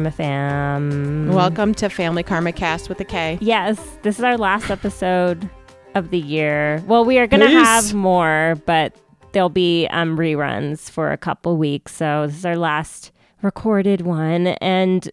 Karma fam. Welcome to Family Karma Cast with a K. Yes, this is our last episode of the year. Well, we are going to have more, but there'll be um, reruns for a couple weeks. So this is our last recorded one. And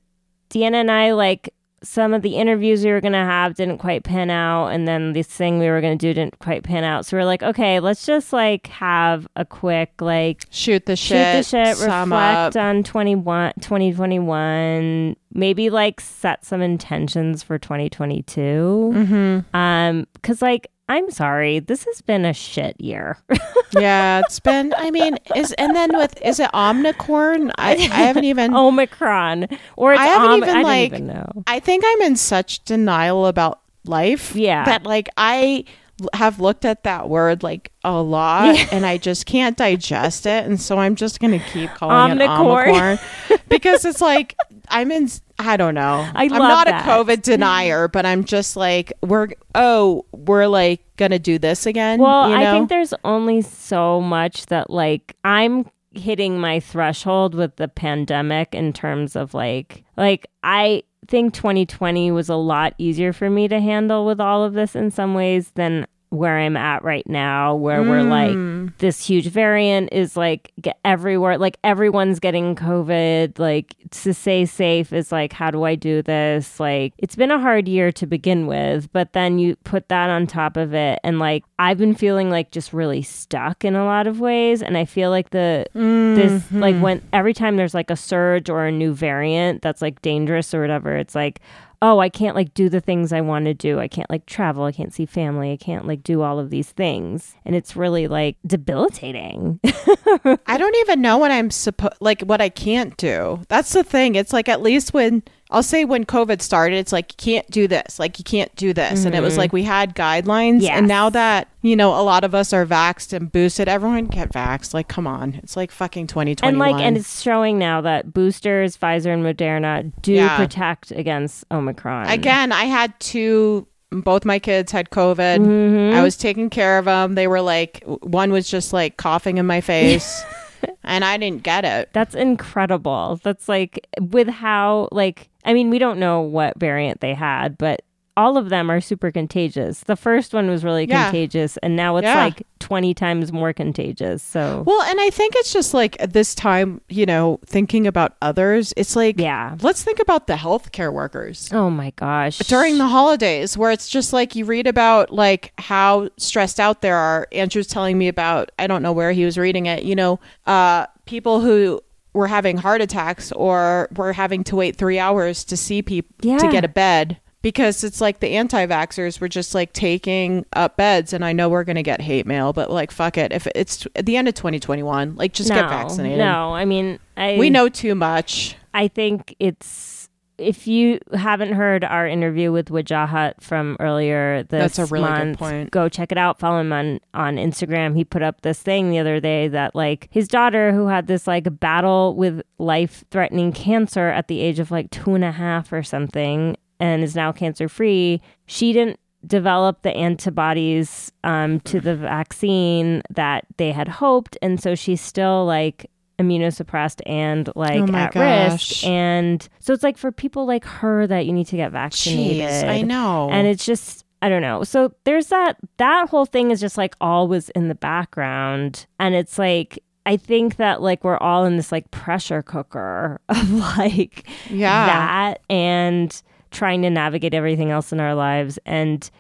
Deanna and I, like, some of the interviews we were going to have didn't quite pan out. And then this thing we were going to do didn't quite pan out. So we're like, okay, let's just, like, have a quick, like, Shoot the shoot shit. the shit, reflect up. on 21, 2021, maybe like set some intentions for 2022. Mm-hmm. Um, cause like, I'm sorry, this has been a shit year. Yeah, it's been. I mean, is and then with is it Omnicorn? I, I haven't even. Omicron, or it's I haven't Om- even, I like- even know. I think I'm in such denial about life. Yeah. that like I have looked at that word like a lot, and I just can't digest it, and so I'm just gonna keep calling Omnicorn. it Omnicorn because it's like I'm in. I don't know. I am not that. a COVID denier, but I'm just like we're oh we're like gonna do this again. Well, you I think there's only so much that like I'm hitting my threshold with the pandemic in terms of like like I think 2020 was a lot easier for me to handle with all of this in some ways than where I'm at right now where we're Mm. like this huge variant is like get everywhere like everyone's getting covid like to stay safe is like how do i do this like it's been a hard year to begin with but then you put that on top of it and like i've been feeling like just really stuck in a lot of ways and i feel like the this like Mm-hmm. when every time there's like a surge or a new variant that's like dangerous or whatever it's like oh i can't like do the things i want to do. I can't like travel. I can't see family. I can't like do all of these things. And it's really like debilitating. I don't even know what I'm supposed like what I can't do. That's the thing. It's like at least when I'll say when COVID started, it's like you can't do this, like you can't do this, and it was like we had guidelines, Yes. and now that you know a lot of us are vaxxed and boosted, everyone get vaxxed. Like, come on, it's like fucking twenty twenty and like and it's showing now that boosters pfizer and moderna do Yeah. protect against omicron again, I had two. Both my kids had COVID. Mm-hmm. I was taking care of them. They were like, one was just like coughing in my face, and I didn't get it. That's incredible. That's like with how like I mean we don't know what variant they had, but all of them are super contagious. The first one was really Yeah. contagious and now it's Yeah. like 20 times more contagious. So Well, and I think it's just like at this time, you know, thinking about others, it's like, yeah. let's think about the healthcare workers Oh my gosh. during the holidays, where it's just like you read about like how stressed out they are. Andrew's telling me about, I don't know where he was reading it, you know, uh, people who were having heart attacks or we're having to wait three hours to see people Yeah. to get a bed. Because it's like the anti-vaxxers were just like taking up beds, and I know we're gonna get hate mail, but like fuck it. If it's at the end of 2021, like just no, get vaccinated. No, I mean I We know too much. I think it's if you haven't heard our interview with Wajahat from earlier this That's a really good month, point. go check it out. Follow him on on Instagram. He put up this thing the other day that like his daughter who had this like battle with life threatening cancer at the age of like two and a half or something, and is now cancer free. She didn't develop the antibodies um, to the vaccine that they had hoped, and so she's still like immunosuppressed and like Oh at gosh. risk. And so it's like for people like her that you need to get vaccinated. Jeez, I know. And it's just I don't know. So there's that that whole thing is just like always in the background and it's like I think that like we're all in this like pressure cooker of like yeah. that and trying to navigate everything else in our lives and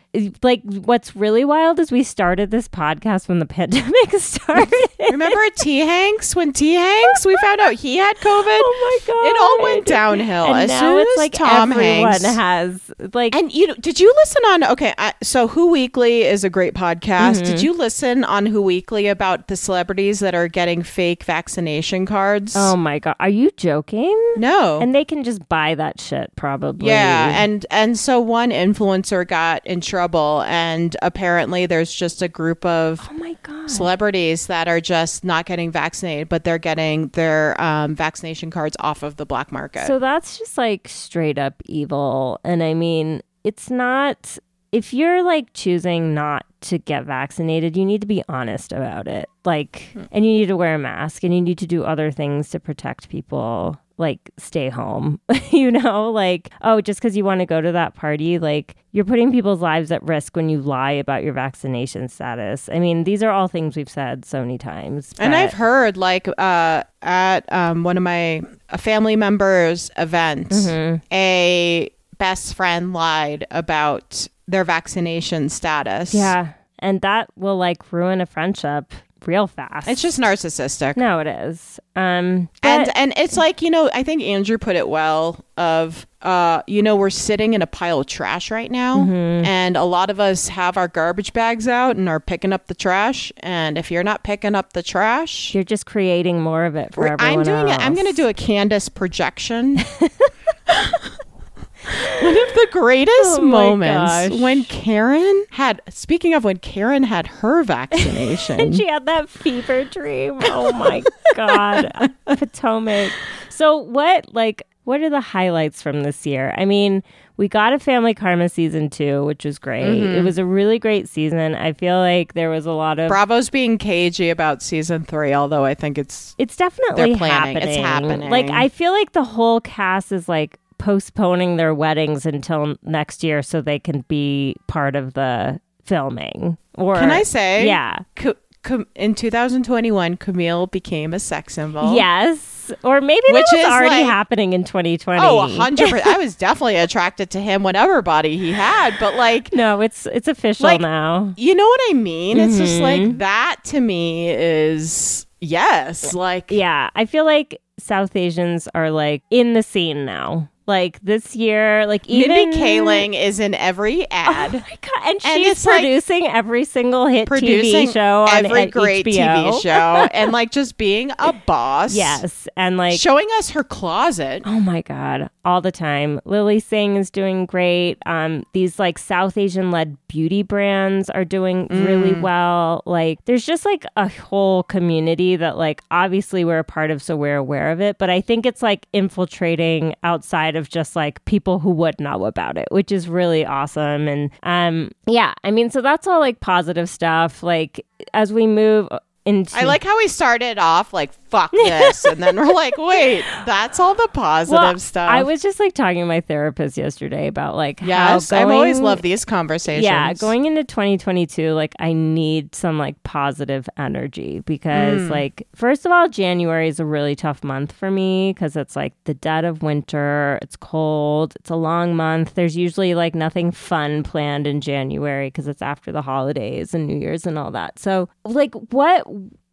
like what's really wild is we started this podcast when the pandemic started. Remember T Hanks when T Hanks we found out he had COVID. Oh my god! It all went downhill And as now soon it's as like Tom everyone Hanks. has like and you know, did you listen on? Okay, I, so Who Weekly is a great podcast. Mm-hmm. Did you listen on Who Weekly about the celebrities that are getting fake vaccination cards? oh my god, are you joking? no. And they can just buy that shit probably. Yeah, and and so one influencer got in trouble, and apparently there's just a group of oh my god. celebrities that are just not getting vaccinated, but they're getting their um, vaccination cards off of the black market. So that's just like straight up evil. And I mean, it's not, if you're like choosing not to get vaccinated, you need to be honest about it. Like, Hmm. and you need to wear a mask and you need to do other things to protect people. Like stay home. you know, like, oh, just because you want to go to that party, like you're putting people's lives at risk when you lie about your vaccination status. I mean, these are all things we've said so many times. And I've heard like uh, at um, one of my a family members' event, Mm-hmm. a best friend lied about their vaccination status. yeah. And that will like ruin a friendship real fast. It's just narcissistic. no, it is. Um, and and it's like you know i think andrew put it well of uh you know we're sitting in a pile of trash right now Mm-hmm. and a lot of us have our garbage bags out and are picking up the trash and if you're not picking up the trash you're just creating more of it for everyone i'm doing else. it i'm gonna do a Candiace projection one of the greatest Oh moments gosh. when karen had speaking of when karen had her vaccination And she had that fever dream. Oh my god, Potomac. So what like what are the highlights from this year? I mean, we got a Family Karma season 2, which was great. Mm-hmm. It was a really great season. I feel like there was a lot of bravo's being cagey about season three although i think it's It's definitely They're planning. happening. It's happening. Like I feel like the whole cast is like postponing their weddings until next year so they can be part of the filming. Or Can I say? Yeah. Cam- in 2021, Camille became a sex symbol. Yes. Or maybe Which that was is already like- happening in 2020. Oh, hundred percent. I was definitely attracted to him, whatever body he had. But like, No, it's it's official Like- now. you know what I mean? It's just Mm-hmm. like that to me is yes. Like, Yeah, I feel like South Asians are like in the scene now. Like this year, like even Mindy Kaling is in every ad. Oh my god! And, And she's it's like producing every single hit producing TV show on every at great HBO. TV show and like just being a boss. Yes, and like showing us her closet. oh my god, all the time. Lilly Singh is doing great. Um, these like South Asian led beauty brands are doing really Mm. well. Like there's just like a whole community that like obviously we're a part of, so we're aware of it. But I think it's like infiltrating outside of just like people who would know about it, which is really awesome. And um, yeah, I mean, so that's all like positive stuff. Like as we move into I like how we started off like fuck this, and then we're like, wait, that's all the positive Well, stuff. I was just like talking to my therapist yesterday about like yes, I've always loved these conversations. Yeah, going into 2022, like I need some like positive energy because Mm. like first of all, January is a really tough month for me because it's like the dead of winter. It's cold. It's a long month. There's usually like nothing fun planned in January because it's after the holidays and New Year's and all that. So like what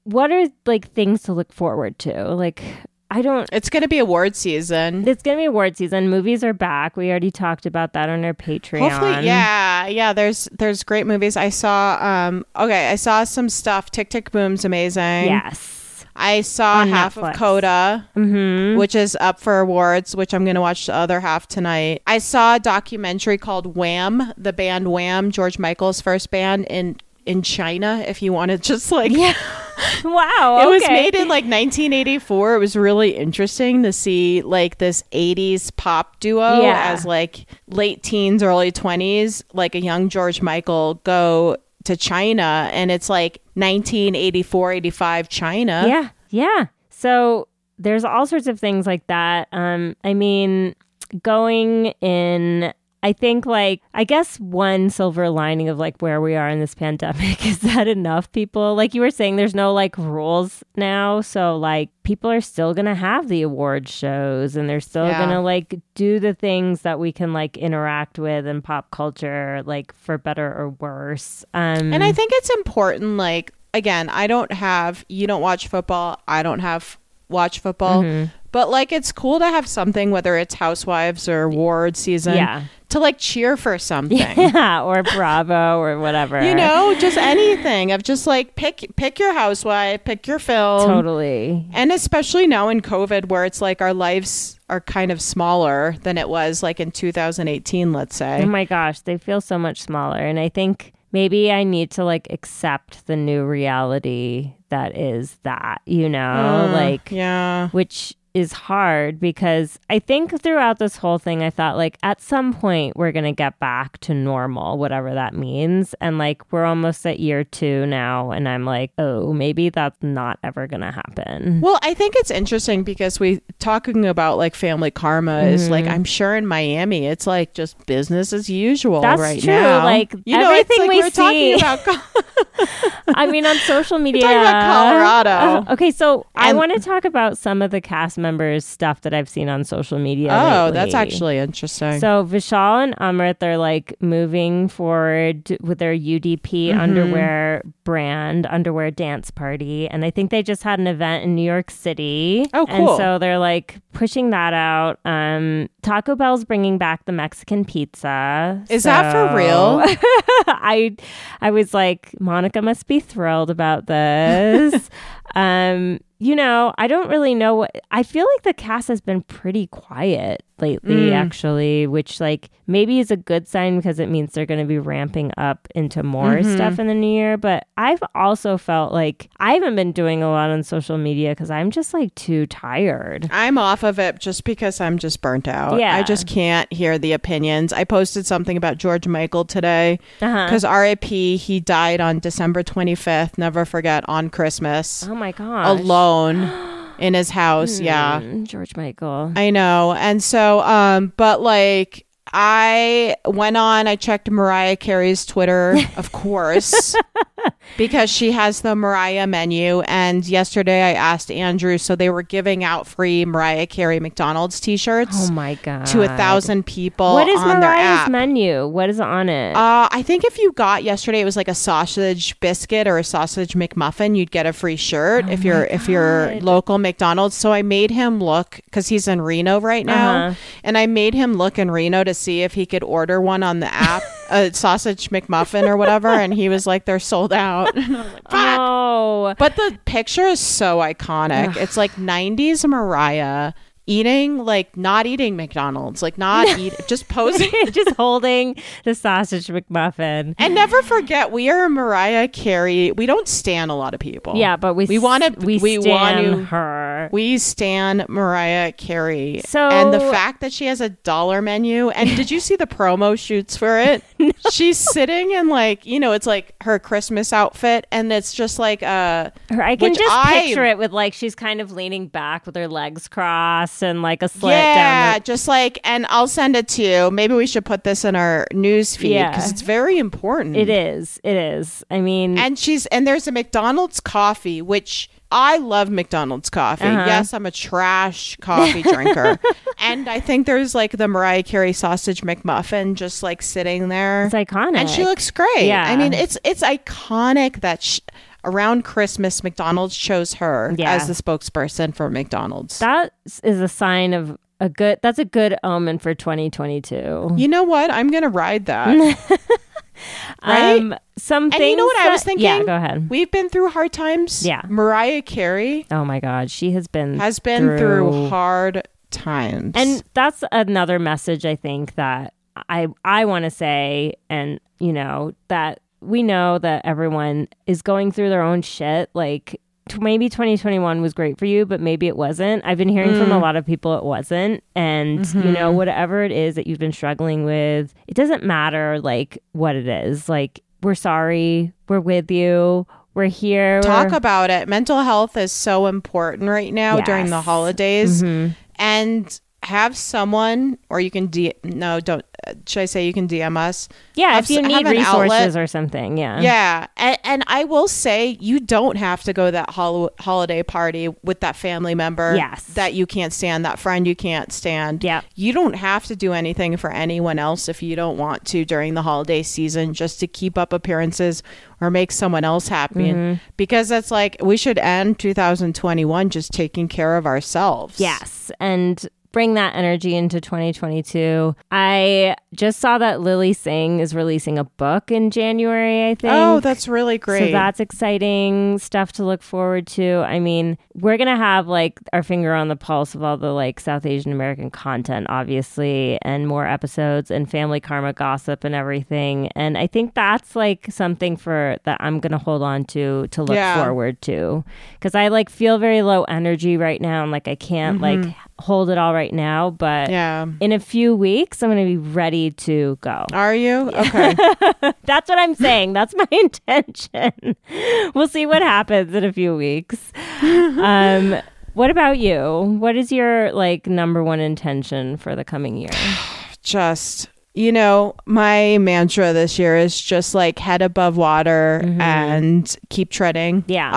what are like things to look forward to? Like I don't It's going to be award season. it's gonna be award season. Movies are back. We already talked about that on our Patreon. Hopefully, yeah, yeah. There's there's great movies. I saw. Um, okay, I saw some stuff. Tick Tick Boom's amazing. Yes. I saw On half Netflix. of Coda, Mm-hmm. which is up for awards, which I'm going to watch the other half tonight. I saw a documentary called Wham, the band Wham, George Michael's first band in in China. If you want to just like Yeah. wow. It was made in like 1984. It was really interesting to see like this 80s pop duo Yeah. as like late teens, early 20s, like a young George Michael go to China and it's like 1984, 85 China. Yeah. Yeah. So there's all sorts of things like that. Um, I mean, going in I think like I guess one silver lining of like where we are in this pandemic is that enough people like you were saying there's no like rules now so like people are still going to have the award shows and they're still Yeah. going to like do the things that we can like interact with in pop culture like for better or worse. Um And I think it's important like again, I don't have you don't watch football, I don't have watch football. Mm-hmm. But like it's cool to have something whether it's housewives or award season Yeah. To like cheer for something. yeah, or Bravo or whatever. you know just anything of just like pick pick your housewife pick your film Totally. and especially now in covid where it's like our lives are kind of smaller than it was like in 2018 let's say Oh my gosh, they feel so much smaller. And I think maybe I need to like accept the new reality that is that, you know, Uh, like yeah which is hard because I think throughout this whole thing, I thought like at some point we're going to get back to normal, whatever that means. And like we're almost at year two now. And I'm like, oh, maybe that's not ever going to happen. Well, I think it's interesting because we talking about like family karma is like Mm-hmm. I'm sure in Miami it's like just business as usual That's right true. now. Like, you know, everything like we we're talking about. I mean, on social media. talking about Colorado. Uh, okay, so I want to talk about some of the cast members' stuff that I've seen on social media. oh, lately. that's actually interesting. So Vishal and Amrit, they're like moving forward with their UDP Mm-hmm. underwear brand, underwear dance party, and I think they just had an event in New York City. Oh, And cool. so they're like pushing that out. Um, Taco Bell's bringing back the Mexican pizza. Is that for real? I I was like, Monica must be thrilled about this. um, you know, I don't really know what I feel like the cast has been pretty quiet lately, Mm. actually, which like maybe is a good sign because it means they're gonna be ramping up into more Mm-hmm. stuff in the new year. But I've also felt like I haven't been doing a lot on social media because I'm just like too tired. I'm off of it just because I'm just burnt out. Yeah. I just can't hear the opinions. I posted something about George Michael today Uh-huh. because RIP, he died on December 25th. Never forget on Christmas, Oh my gosh. alone in his house. Yeah. Mm, George Michael. I know. And so, um, but like, I went on, I checked Mariah Carey's Twitter, of course, because she has the Mariah menu. And yesterday I asked Andrew, so they were giving out free Mariah Carey McDonald's t shirts oh my god. to a thousand people What is on their Mariah's menu? What is on it? Uh, I think if you got yesterday, it was like a sausage biscuit or a sausage McMuffin. You'd get a free shirt if you're if you're Oh local McDonald's. So I made him look because he's in Reno right now, Uh-huh. and I made him look in Reno to see if he could order one on the app, a sausage McMuffin or whatever, and he was like, "They're sold out." And I was like, oh, But the picture is so iconic. It's like 90s Mariah eating like not eating McDonald's, like not eat just posing just holding the sausage McMuffin. And never forget, we are Mariah Carey. We don't stand a lot of people. Yeah, but we We wanna- we, we wanna- her. We stand Mariah Carey. So- and the fact that she has a dollar menu, and did you see the promo shoots for it? She's sitting in like you know, it's like her Christmas outfit, and it's just like uh I can just I- picture it with like she's kind of leaning back with her legs crossed and like a slit yeah, down. just like, and I'll send it to you. Maybe we should put this in our news feed Yeah. because it's very important. It is. It is. I mean, And she's and there's a McDonald's coffee, which I love McDonald's coffee. Uh-huh. Yes, I'm a trash coffee drinker. and I think there's like the Mariah Carey sausage McMuffin just like sitting there. it's iconic. and she looks great. Yeah. I mean, it's it's iconic that sh around Christmas McDonald's chose her Yeah. as the spokesperson for McDonald's. that is a sign of a good. That's a good omen for 2022. you know what? I'm going to ride that. right? Um, some and you know what I was thinking? Yeah, go ahead. We've been through hard times. Yeah. Mariah Carey Oh my God, she has been has been through hard times. and that's another message I think that I I want to say, and you know that we know that everyone is going through their own shit. Like t- maybe 2021 was great for you, but maybe it wasn't. I've been hearing from a lot of people it wasn't, and you know whatever it is that you've been struggling with, it doesn't matter like what it is. Like we're sorry, we're with you. We're here. talk We're- about it. Mental health is so important right now during the Yes. holidays, Mhm. and have someone, or you can D. No, don't. Should I say you can DM us? Yeah, have if you need resources outlet. or something, yeah. Yeah, and, and I will say you don't have to go to that hol- holiday party with that family member. Yes. that you can't stand, that friend you can't stand. Yeah. you don't have to do anything for anyone else if you don't want to during the holiday season, just to keep up appearances or make someone else happy. Mm-hmm. Because that's like we should end 2021 just taking care of ourselves. Yes. And bring that energy into 2022. I just saw that Lilly Singh is releasing a book in January, I think. Oh, that's really great. So that's exciting stuff to look forward to. I mean, we're going to have like our finger on the pulse of all the like South Asian American content, obviously, and more episodes and family karma gossip and everything. And I think that's like something for that I'm going to hold on to to look Yeah. forward to because I like feel very low energy right now and like I can't like mm-hmm. Hold it all right now. But yeah. in a few weeks, I'm going to be ready to go. Are you? Okay. That's what I'm saying. That's my intention. we'll see what happens in a few weeks. Um, what about you? What is your like number one intention for the coming year? just you know my mantra this year is just like head above water and keep treading Yeah.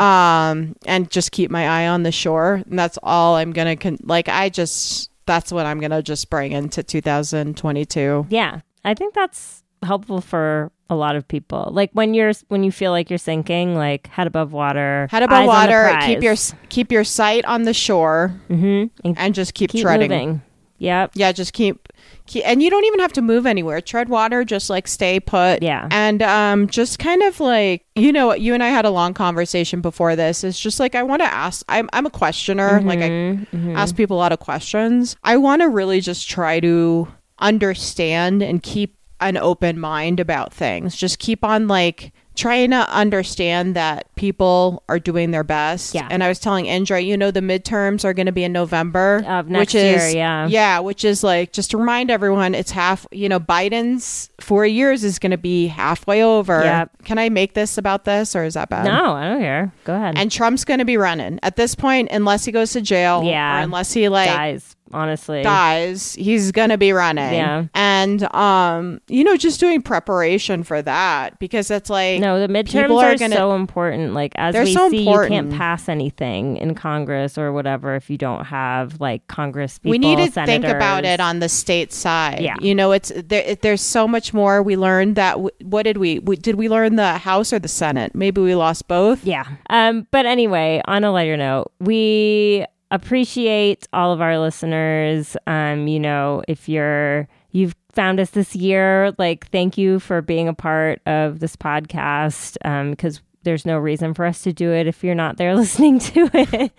um and just keep my eye on the shore and that's all i'm gonna con- like i just that's what i'm gonna just bring into 2022 Yeah, I think that's helpful for a lot of people. Like when you're when you feel like you're sinking, like head above water, head above eyes on the water keep your keep your sight on the shore Mhm. and and just keep, keep treading moving. Yep. yeah just keep and you don't even have to move anywhere. Tread water just like stay put. Yeah. and um just kind of like you know you and i had a long conversation before this. It's just like i want to ask i'm, I'm a questioner. Like i Mm-hmm. ask people a lot of questions. I want to really just try to understand and keep an open mind about things. Just keep on like trying to understand that people are doing their best Yeah. and i was telling indra you know the midterms are going to be in november Of next which is year, yeah. yeah which is like just to remind everyone it's half you know biden's four years is going to be halfway over Yep. can i make this about this or is that bad No, I don't care. Go ahead. and trump's going to be running at this point unless he goes to jail Yeah. or unless he like Guys, honestly. dies he's gonna be running Yeah. and um you know just doing preparation for that because it's like No, the midterms are, are gonna- so important. Like as we so see, you can't pass anything in Congress or whatever if you don't have like Congress people. we need to senators. think about it on the state side Yeah. you know it's there it, there's so much more we learned that w- what did we, we did we learn the house or the senate maybe we lost both Yeah. Um. But anyway, on a lighter note, we appreciate all of our listeners. Um. You know, if you're you've found us this year, like thank you for being a part of this podcast. Um. Because there's no reason for us to do it if you're not there listening to it.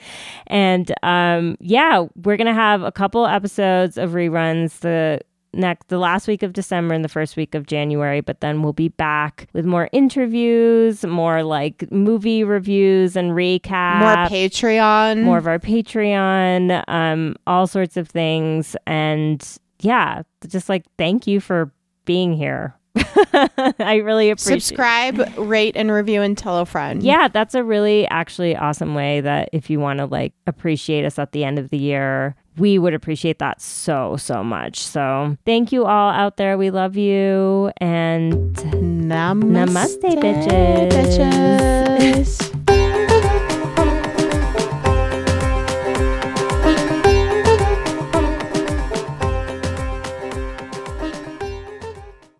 and um, yeah, we're gonna have a couple episodes of reruns. The next the last week of December and the first week of January, but then we'll be back with more interviews, more like movie reviews and recap, more patreon more of our Patreon, um, all sorts of things. And yeah, just like thank you for being here. I really appreciate subscribe rate and review and tell a friend yeah, that's a really actually awesome way that if you want to like appreciate us at the end of the year, we would appreciate that so, so much. So thank you all out there. We love you. And namaste, Namaste, bitches. bitches.